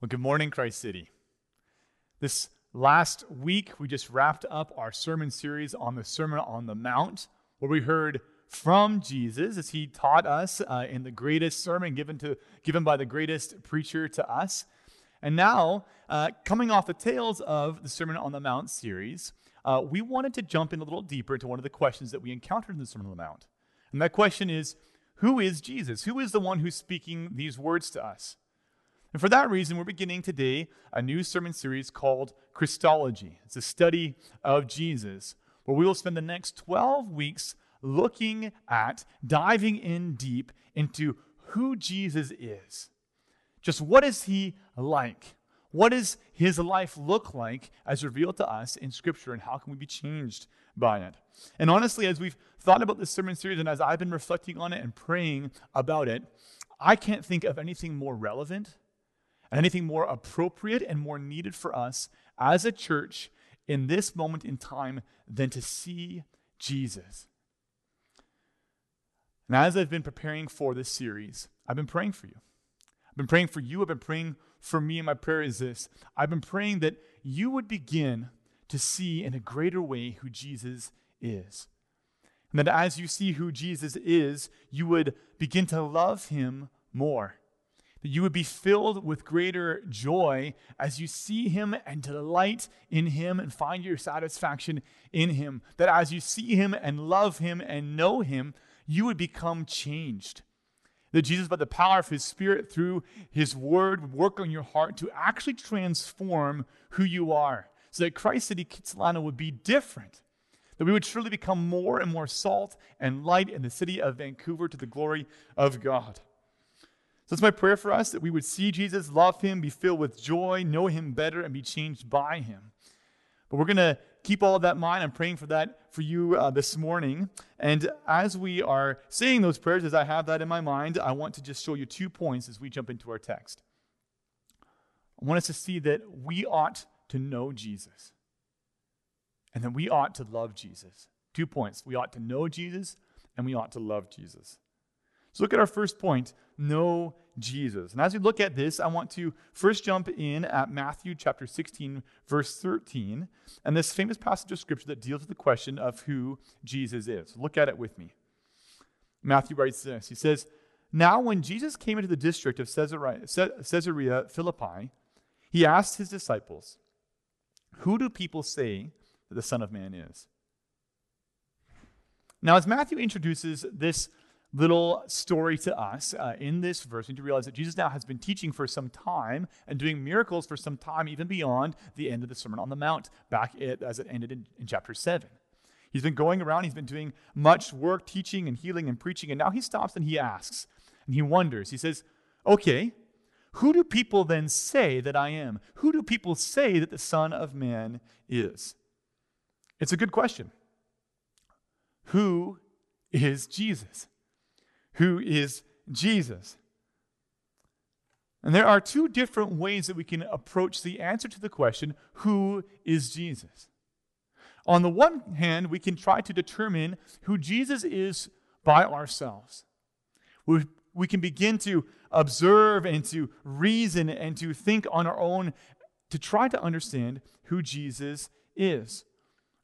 Well, good morning, Christ City. This last week, we just wrapped up our sermon series on the Sermon on the Mount, where we heard from Jesus as he taught us uh, in the greatest sermon given, to, given by the greatest preacher to us. And now, uh, coming off the tails of the Sermon on the Mount series, uh, we wanted to jump in a little deeper into one of the questions that we encountered in the Sermon on the Mount. And that question is Who is Jesus? Who is the one who's speaking these words to us? And for that reason, we're beginning today a new sermon series called Christology. It's a study of Jesus, where we will spend the next 12 weeks looking at, diving in deep into who Jesus is. Just what is he like? What does his life look like as revealed to us in Scripture, and how can we be changed by it? And honestly, as we've thought about this sermon series and as I've been reflecting on it and praying about it, I can't think of anything more relevant and anything more appropriate and more needed for us as a church in this moment in time than to see Jesus. And as I've been preparing for this series, I've been praying for you. I've been praying for you. I've been praying for me. And my prayer is this I've been praying that you would begin to see in a greater way who Jesus is. And that as you see who Jesus is, you would begin to love him more that you would be filled with greater joy as you see him and delight in him and find your satisfaction in him. That as you see him and love him and know him, you would become changed. That Jesus, by the power of his Spirit through his word, would work on your heart to actually transform who you are. So that Christ City Kitsilano would be different. That we would truly become more and more salt and light in the city of Vancouver to the glory of God. So it's my prayer for us that we would see Jesus, love him, be filled with joy, know him better, and be changed by him. But we're going to keep all of that in mind. I'm praying for that for you uh, this morning. And as we are saying those prayers, as I have that in my mind, I want to just show you two points as we jump into our text. I want us to see that we ought to know Jesus and that we ought to love Jesus. Two points. We ought to know Jesus and we ought to love Jesus. So look at our first point know Jesus. And as we look at this, I want to first jump in at Matthew chapter 16, verse 13, and this famous passage of scripture that deals with the question of who Jesus is. Look at it with me. Matthew writes this He says, Now when Jesus came into the district of Caesarea, Philippi, he asked his disciples, Who do people say that the Son of Man is? Now, as Matthew introduces this little story to us uh, in this verse. We need to realize that Jesus now has been teaching for some time and doing miracles for some time, even beyond the end of the Sermon on the Mount, back it, as it ended in, in chapter 7. He's been going around, he's been doing much work, teaching and healing and preaching, and now he stops and he asks, and he wonders. He says, Okay, who do people then say that I am? Who do people say that the Son of Man is? It's a good question. Who is Jesus? Who is Jesus. And there are two different ways that we can approach the answer to the question who is Jesus? On the one hand, we can try to determine who Jesus is by ourselves. We, we can begin to observe and to reason and to think on our own to try to understand who Jesus is.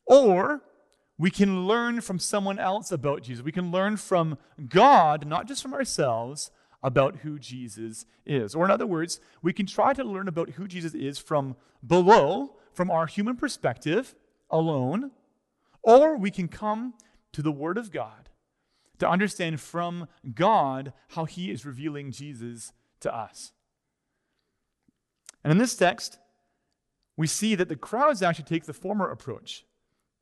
Or we can learn from someone else about Jesus. We can learn from God, not just from ourselves, about who Jesus is. Or, in other words, we can try to learn about who Jesus is from below, from our human perspective alone, or we can come to the Word of God to understand from God how He is revealing Jesus to us. And in this text, we see that the crowds actually take the former approach.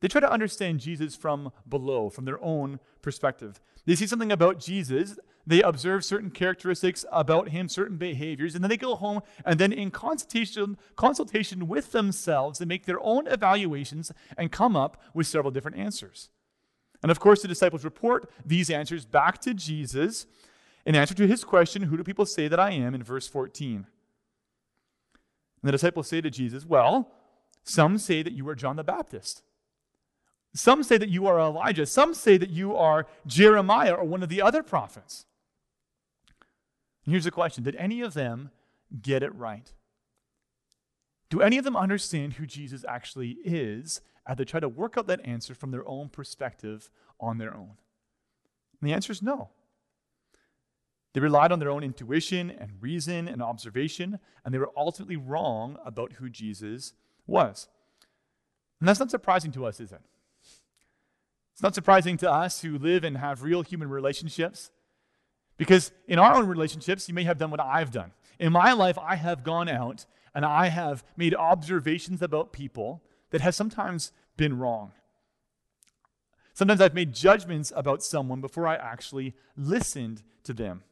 They try to understand Jesus from below, from their own perspective. They see something about Jesus, they observe certain characteristics about him, certain behaviors, and then they go home and then in consultation, consultation with themselves, they make their own evaluations and come up with several different answers. And of course, the disciples report these answers back to Jesus in answer to his question, Who do people say that I am? in verse 14. And the disciples say to Jesus, Well, some say that you are John the Baptist. Some say that you are Elijah. Some say that you are Jeremiah or one of the other prophets. And here's the question Did any of them get it right? Do any of them understand who Jesus actually is as they try to work out that answer from their own perspective on their own? And the answer is no. They relied on their own intuition and reason and observation, and they were ultimately wrong about who Jesus was. And that's not surprising to us, is it? It's not surprising to us who live and have real human relationships. Because in our own relationships, you may have done what I've done. In my life, I have gone out and I have made observations about people that have sometimes been wrong. Sometimes I've made judgments about someone before I actually listened to them.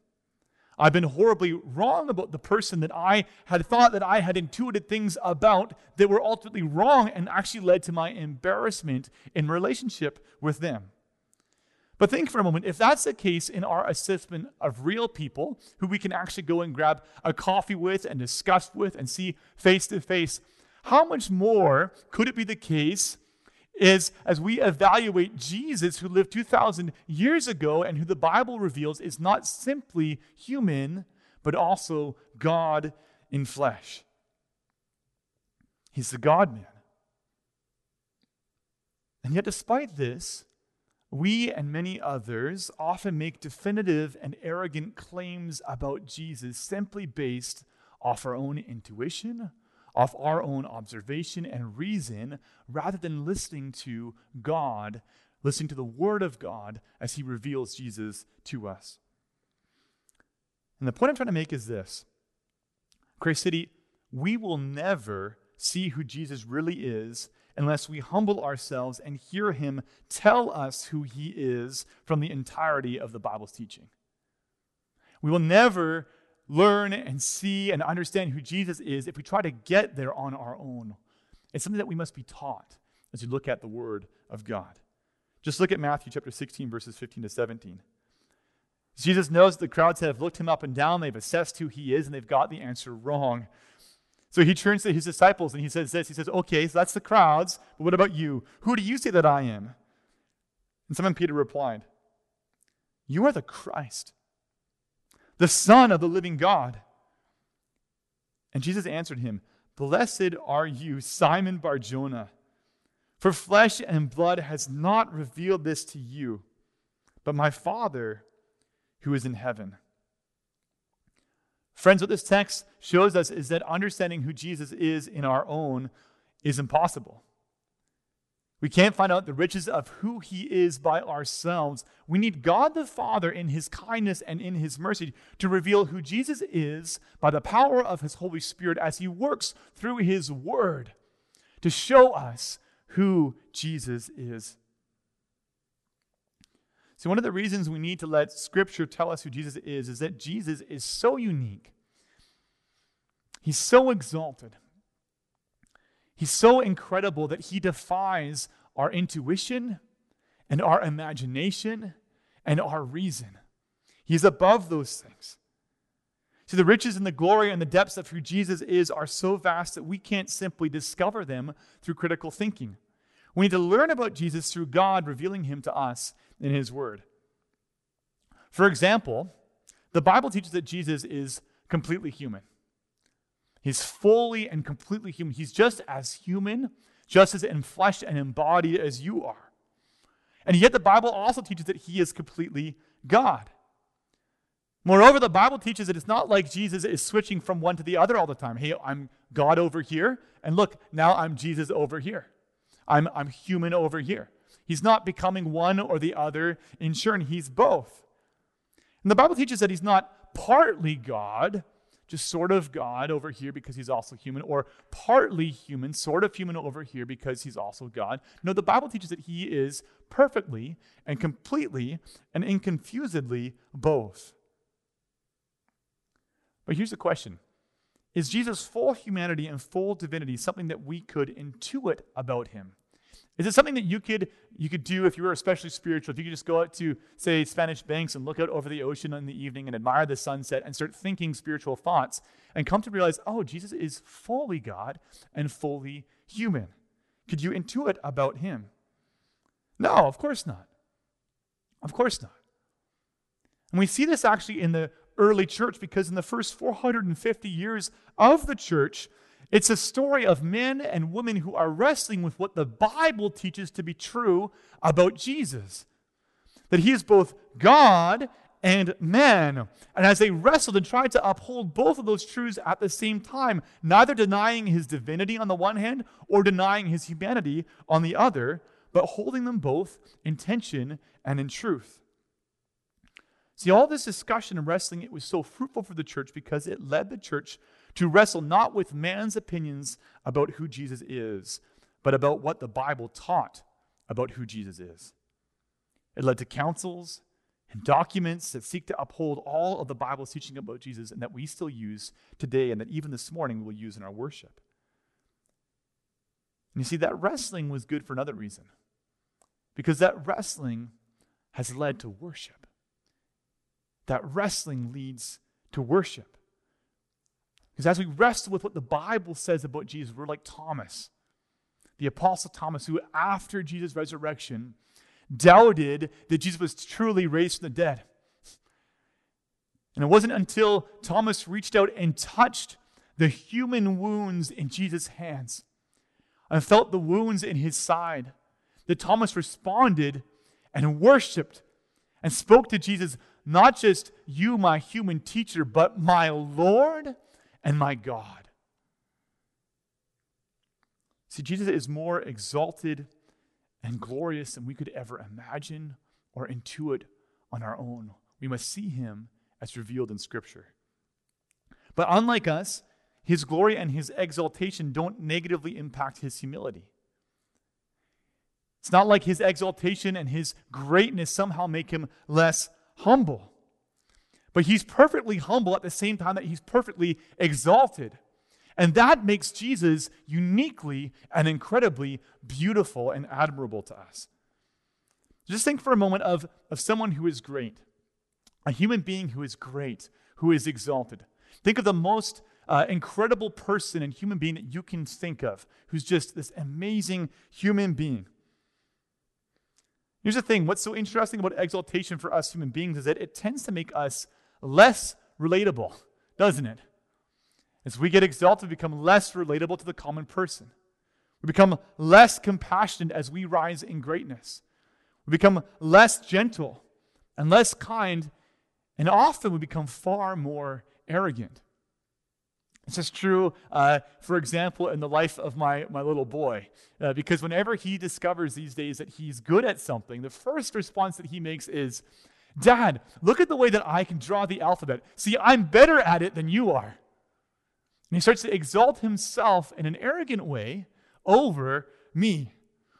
I've been horribly wrong about the person that I had thought that I had intuited things about that were ultimately wrong and actually led to my embarrassment in relationship with them. But think for a moment if that's the case in our assessment of real people who we can actually go and grab a coffee with and discuss with and see face to face, how much more could it be the case is as we evaluate Jesus, who lived 2,000 years ago and who the Bible reveals is not simply human, but also God in flesh. He's the God man. And yet, despite this, we and many others often make definitive and arrogant claims about Jesus simply based off our own intuition off our own observation and reason rather than listening to God, listening to the Word of God as He reveals Jesus to us. And the point I'm trying to make is this Grace City, we will never see who Jesus really is unless we humble ourselves and hear Him tell us who He is from the entirety of the Bible's teaching. We will never learn and see and understand who Jesus is if we try to get there on our own. It's something that we must be taught as you look at the Word of God. Just look at Matthew chapter 16, verses 15 to 17. Jesus knows the crowds have looked him up and down, they've assessed who he is, and they've got the answer wrong. So he turns to his disciples and he says this He says, Okay, so that's the crowds, but what about you? Who do you say that I am? And Simon Peter replied, You are the Christ the Son of the living God. And Jesus answered him, Blessed are you, Simon Barjona, for flesh and blood has not revealed this to you, but my Father who is in heaven. Friends, what this text shows us is that understanding who Jesus is in our own is impossible. We can't find out the riches of who he is by ourselves. We need God the Father in his kindness and in his mercy to reveal who Jesus is by the power of his Holy Spirit as he works through his word to show us who Jesus is. So, one of the reasons we need to let Scripture tell us who Jesus is is that Jesus is so unique. He's so exalted. He's so incredible that he defies our intuition and our imagination and our reason. He's above those things. See, the riches and the glory and the depths of who Jesus is are so vast that we can't simply discover them through critical thinking. We need to learn about Jesus through God revealing him to us in his word. For example, the Bible teaches that Jesus is completely human. He's fully and completely human. He's just as human, just as enfleshed and embodied as you are. And yet, the Bible also teaches that he is completely God. Moreover, the Bible teaches that it's not like Jesus is switching from one to the other all the time. Hey, I'm God over here, and look, now I'm Jesus over here. I'm, I'm human over here. He's not becoming one or the other in turn, he's both. And the Bible teaches that he's not partly God, just sort of God over here because he's also human, or partly human, sort of human over here because he's also God. No, the Bible teaches that he is perfectly and completely and inconfusedly both. But here's the question Is Jesus' full humanity and full divinity something that we could intuit about him? Is it something that you could you could do if you were especially spiritual? If you could just go out to say Spanish Banks and look out over the ocean in the evening and admire the sunset and start thinking spiritual thoughts and come to realize, oh, Jesus is fully God and fully human. Could you intuit about him? No, of course not. Of course not. And we see this actually in the early church because in the first 450 years of the church, It's a story of men and women who are wrestling with what the Bible teaches to be true about Jesus that he is both God and man. And as they wrestled and tried to uphold both of those truths at the same time, neither denying his divinity on the one hand or denying his humanity on the other, but holding them both in tension and in truth. See, all this discussion and wrestling, it was so fruitful for the church because it led the church to wrestle not with man's opinions about who Jesus is, but about what the Bible taught about who Jesus is. It led to councils and documents that seek to uphold all of the Bible's teaching about Jesus and that we still use today and that even this morning we will use in our worship. And you see, that wrestling was good for another reason. Because that wrestling has led to worship. That wrestling leads to worship. As we wrestle with what the Bible says about Jesus, we're like Thomas, the Apostle Thomas, who after Jesus' resurrection doubted that Jesus was truly raised from the dead. And it wasn't until Thomas reached out and touched the human wounds in Jesus' hands and felt the wounds in his side that Thomas responded and worshiped and spoke to Jesus, not just you, my human teacher, but my Lord and my God. See, Jesus is more exalted and glorious than we could ever imagine or intuit on our own. We must see him as revealed in Scripture. But unlike us, his glory and his exaltation don't negatively impact his humility. It's not like his exaltation and his greatness somehow make him less humble. But he's perfectly humble at the same time that he's perfectly exalted. And that makes Jesus uniquely and incredibly beautiful and admirable to us. Just think for a moment of, of someone who is great, a human being who is great, who is exalted. Think of the most uh, incredible person and human being that you can think of, who's just this amazing human being. Here's the thing what's so interesting about exaltation for us human beings is that it tends to make us less relatable, doesn't it? As we get exalted, we become less relatable to the common person. We become less compassionate as we rise in greatness. We become less gentle and less kind, and often we become far more arrogant. This is true, uh, for example, in the life of my, my little boy. Uh, because whenever he discovers these days that he's good at something, the first response that he makes is, Dad, look at the way that I can draw the alphabet. See, I'm better at it than you are. And he starts to exalt himself in an arrogant way over me.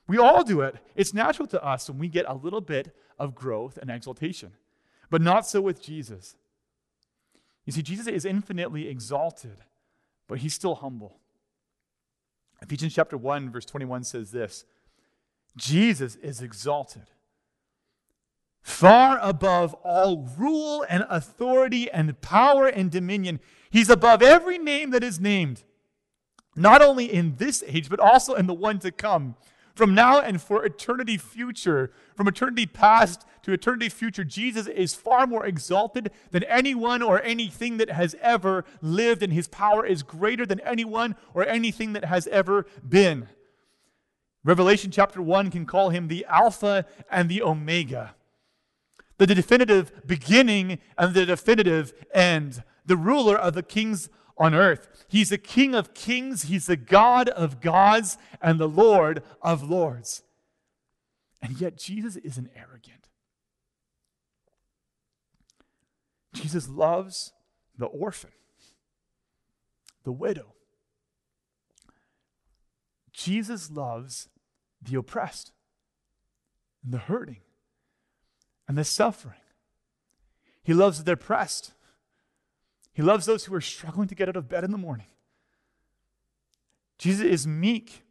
We all do it. It's natural to us when we get a little bit of growth and exaltation, but not so with Jesus. You see, Jesus is infinitely exalted, but he's still humble. Ephesians chapter 1, verse 21 says this Jesus is exalted far above all rule and authority and power and dominion. He's above every name that is named, not only in this age, but also in the one to come. From now and for eternity future, from eternity past to eternity future, Jesus is far more exalted than anyone or anything that has ever lived, and his power is greater than anyone or anything that has ever been. Revelation chapter 1 can call him the Alpha and the Omega the definitive beginning and the definitive end, the ruler of the kings on earth. He's the King of kings, He's the God of gods, and the Lord of lords. And yet, Jesus isn't arrogant. Jesus loves the orphan, the widow. Jesus loves the oppressed and the hurting and the suffering. He loves the depressed. He loves those who are struggling to get out of bed in the morning. Jesus is meek.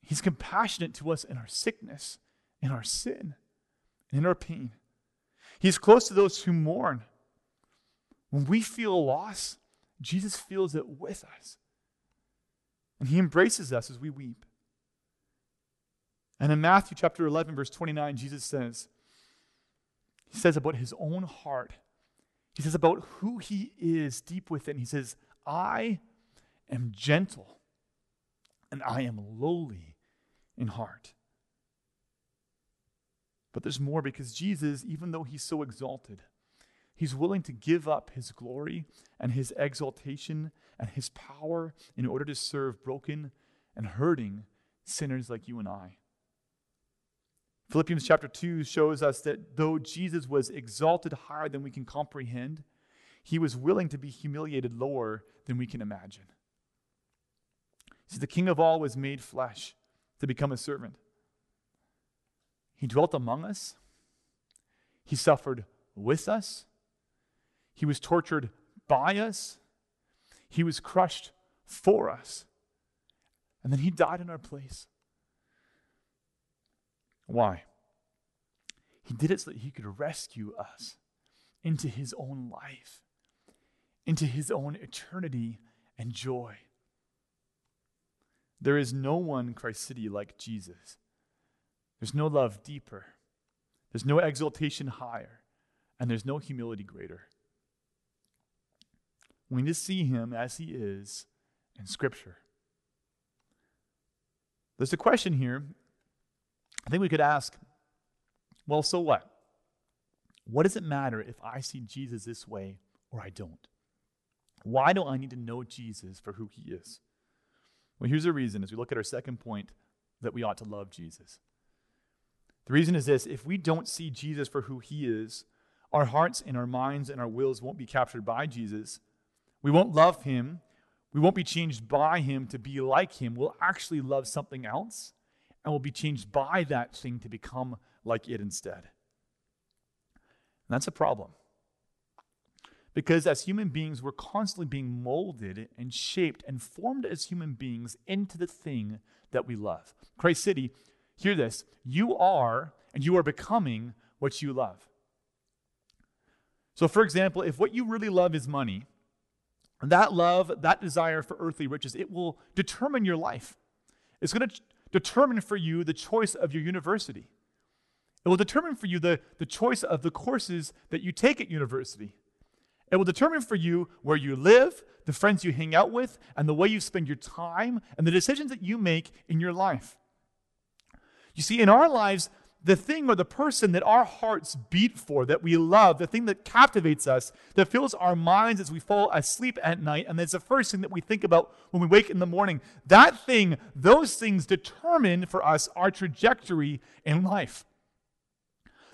He's compassionate to us in our sickness, in our sin, in our pain. He's close to those who mourn. When we feel a loss, Jesus feels it with us. And he embraces us as we weep. And in Matthew chapter 11, verse 29, Jesus says, he says about his own heart. He says about who he is deep within. He says, I am gentle and I am lowly in heart. But there's more because Jesus, even though he's so exalted, he's willing to give up his glory and his exaltation and his power in order to serve broken and hurting sinners like you and I. Philippians chapter 2 shows us that though Jesus was exalted higher than we can comprehend, he was willing to be humiliated lower than we can imagine. See, the King of all was made flesh to become a servant. He dwelt among us, he suffered with us, he was tortured by us, he was crushed for us, and then he died in our place. Why? He did it so that he could rescue us into his own life, into his own eternity and joy. There is no one, Christ City, like Jesus. There's no love deeper, there's no exaltation higher, and there's no humility greater. We need to see him as he is in Scripture. There's a question here I think we could ask well, so what? What does it matter if I see Jesus this way or I don't? Why do I need to know Jesus for who he is? Well, here's the reason as we look at our second point that we ought to love Jesus. The reason is this if we don't see Jesus for who he is, our hearts and our minds and our wills won't be captured by Jesus. We won't love him. We won't be changed by him to be like him. We'll actually love something else and we'll be changed by that thing to become like it instead. And that's a problem. Because as human beings, we're constantly being molded and shaped and formed as human beings into the thing that we love. Christ City, hear this you are and you are becoming what you love. So, for example, if what you really love is money, that love, that desire for earthly riches, it will determine your life. It's going to determine for you the choice of your university. It will determine for you the, the choice of the courses that you take at university. It will determine for you where you live, the friends you hang out with, and the way you spend your time, and the decisions that you make in your life. You see, in our lives, the thing or the person that our hearts beat for, that we love, the thing that captivates us, that fills our minds as we fall asleep at night, and that's the first thing that we think about when we wake in the morning, that thing, those things determine for us our trajectory in life.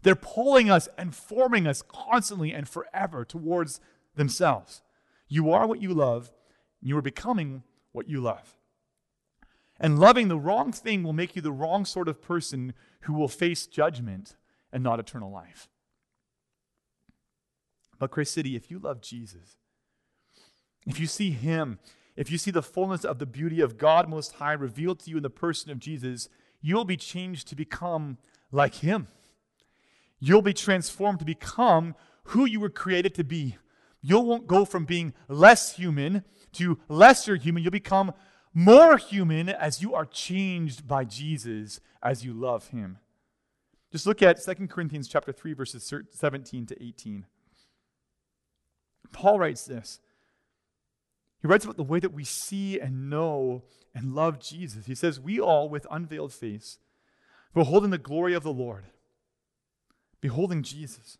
They're pulling us and forming us constantly and forever towards themselves. You are what you love, and you are becoming what you love. And loving the wrong thing will make you the wrong sort of person who will face judgment and not eternal life. But, Christ City, if you love Jesus, if you see Him, if you see the fullness of the beauty of God Most High revealed to you in the person of Jesus, you'll be changed to become like Him. You'll be transformed to become who you were created to be. You won't go from being less human to lesser human. You'll become more human as you are changed by Jesus as you love him. Just look at 2 Corinthians chapter 3 verses 17 to 18. Paul writes this. He writes about the way that we see and know and love Jesus. He says, "We all with unveiled face beholding the glory of the Lord beholding Jesus.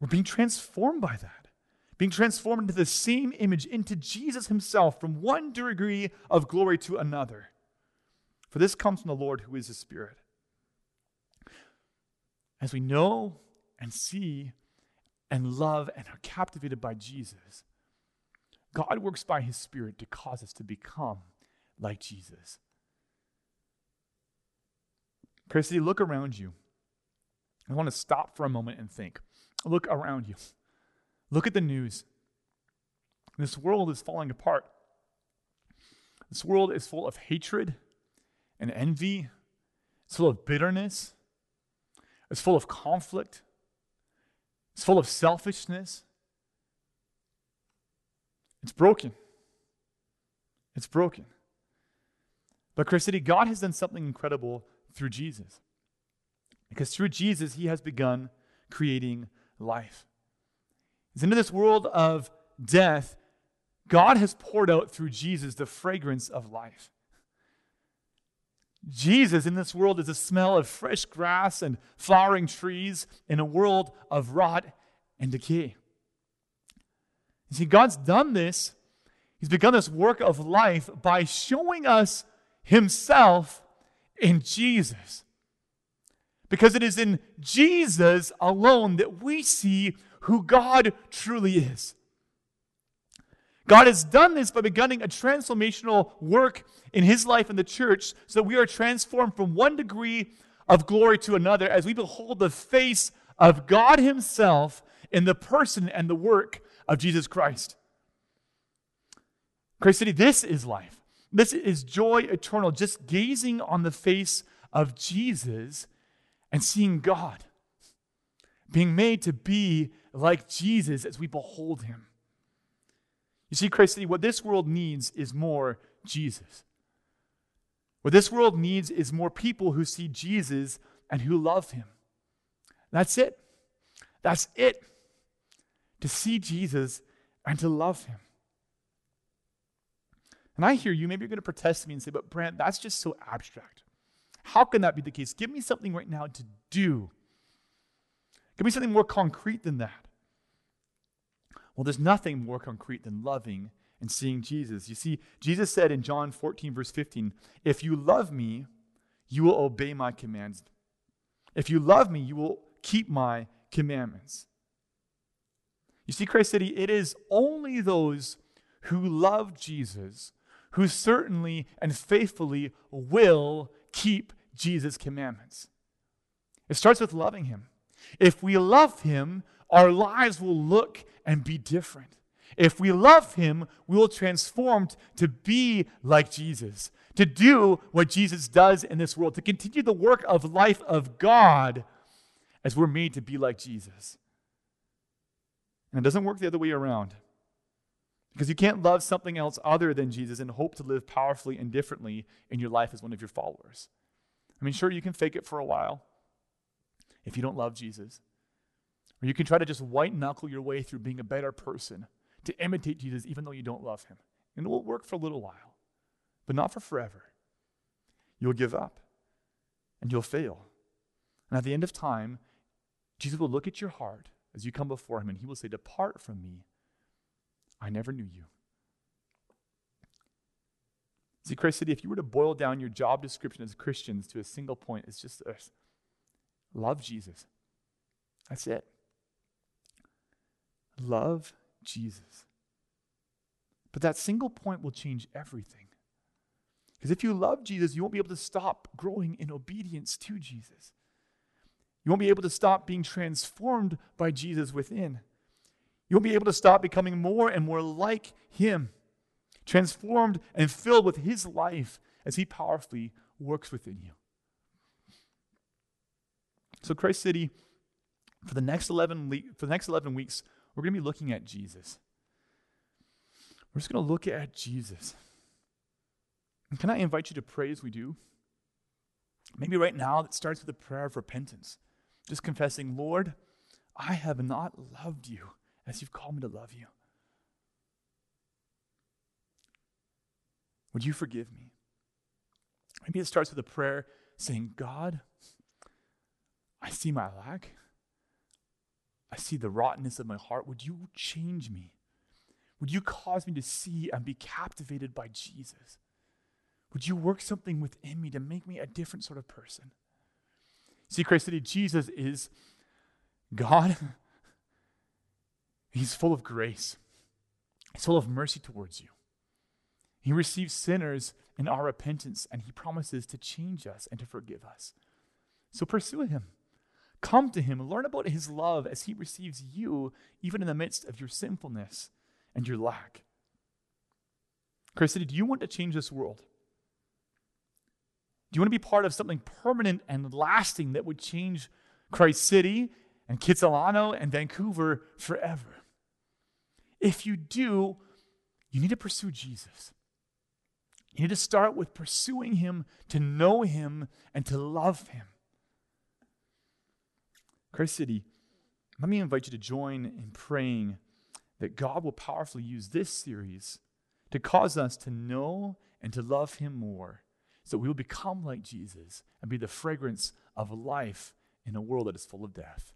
We're being transformed by that, being transformed into the same image, into Jesus himself, from one degree of glory to another. For this comes from the Lord who is the Spirit. As we know and see and love and are captivated by Jesus, God works by his Spirit to cause us to become like Jesus. Praise look around you. I want to stop for a moment and think. Look around you. Look at the news. This world is falling apart. This world is full of hatred and envy. It's full of bitterness. It's full of conflict. It's full of selfishness. It's broken. It's broken. But, Christ City, God has done something incredible through Jesus. Because through Jesus, he has begun creating life. It's into this world of death, God has poured out through Jesus the fragrance of life. Jesus in this world is the smell of fresh grass and flowering trees in a world of rot and decay. You see, God's done this. He's begun this work of life by showing us Himself in Jesus. Because it is in Jesus alone that we see who God truly is. God has done this by beginning a transformational work in his life in the church so that we are transformed from one degree of glory to another as we behold the face of God himself in the person and the work of Jesus Christ. Christ City, this is life. This is joy eternal, just gazing on the face of Jesus and seeing God, being made to be like Jesus as we behold him. You see, Christ City, what this world needs is more Jesus. What this world needs is more people who see Jesus and who love him. That's it. That's it. To see Jesus and to love him. And I hear you, maybe you're going to protest to me and say, but Brant, that's just so abstract. How can that be the case? Give me something right now to do. Give me something more concrete than that. Well, there's nothing more concrete than loving and seeing Jesus. You see, Jesus said in John 14, verse 15, If you love me, you will obey my commands. If you love me, you will keep my commandments. You see, Christ City, it is only those who love Jesus who certainly and faithfully will keep Jesus' commandments. It starts with loving him. If we love him, our lives will look and be different. If we love him, we will transform to be like Jesus, to do what Jesus does in this world, to continue the work of life of God as we're made to be like Jesus. And it doesn't work the other way around. Because you can't love something else other than Jesus and hope to live powerfully and differently in your life as one of your followers. I mean, sure, you can fake it for a while if you don't love Jesus. Or you can try to just white knuckle your way through being a better person to imitate Jesus even though you don't love him. And it will work for a little while, but not for forever. You'll give up and you'll fail. And at the end of time, Jesus will look at your heart as you come before him and he will say, Depart from me. I never knew you. See, Christ City, if you were to boil down your job description as Christians to a single point, it's just this love Jesus. That's it. Love Jesus. But that single point will change everything. Because if you love Jesus, you won't be able to stop growing in obedience to Jesus. You won't be able to stop being transformed by Jesus within. You won't be able to stop becoming more and more like Him, transformed and filled with His life as He powerfully works within you. So, Christ City, for the next 11, le- for the next 11 weeks, we're going to be looking at Jesus. We're just going to look at Jesus. And can I invite you to pray as we do? Maybe right now it starts with a prayer of repentance. Just confessing, Lord, I have not loved you as you've called me to love you. Would you forgive me? Maybe it starts with a prayer saying, God, I see my lack. I see the rottenness of my heart. Would you change me? Would you cause me to see and be captivated by Jesus? Would you work something within me to make me a different sort of person? See, Christ City, Jesus is God. He's full of grace, He's full of mercy towards you. He receives sinners in our repentance, and He promises to change us and to forgive us. So pursue Him. Come to him, learn about his love as he receives you, even in the midst of your sinfulness and your lack. Christ City, do you want to change this world? Do you want to be part of something permanent and lasting that would change Christ City and Kitsilano and Vancouver forever? If you do, you need to pursue Jesus. You need to start with pursuing him, to know him, and to love him. Christ City, let me invite you to join in praying that God will powerfully use this series to cause us to know and to love Him more so we will become like Jesus and be the fragrance of life in a world that is full of death.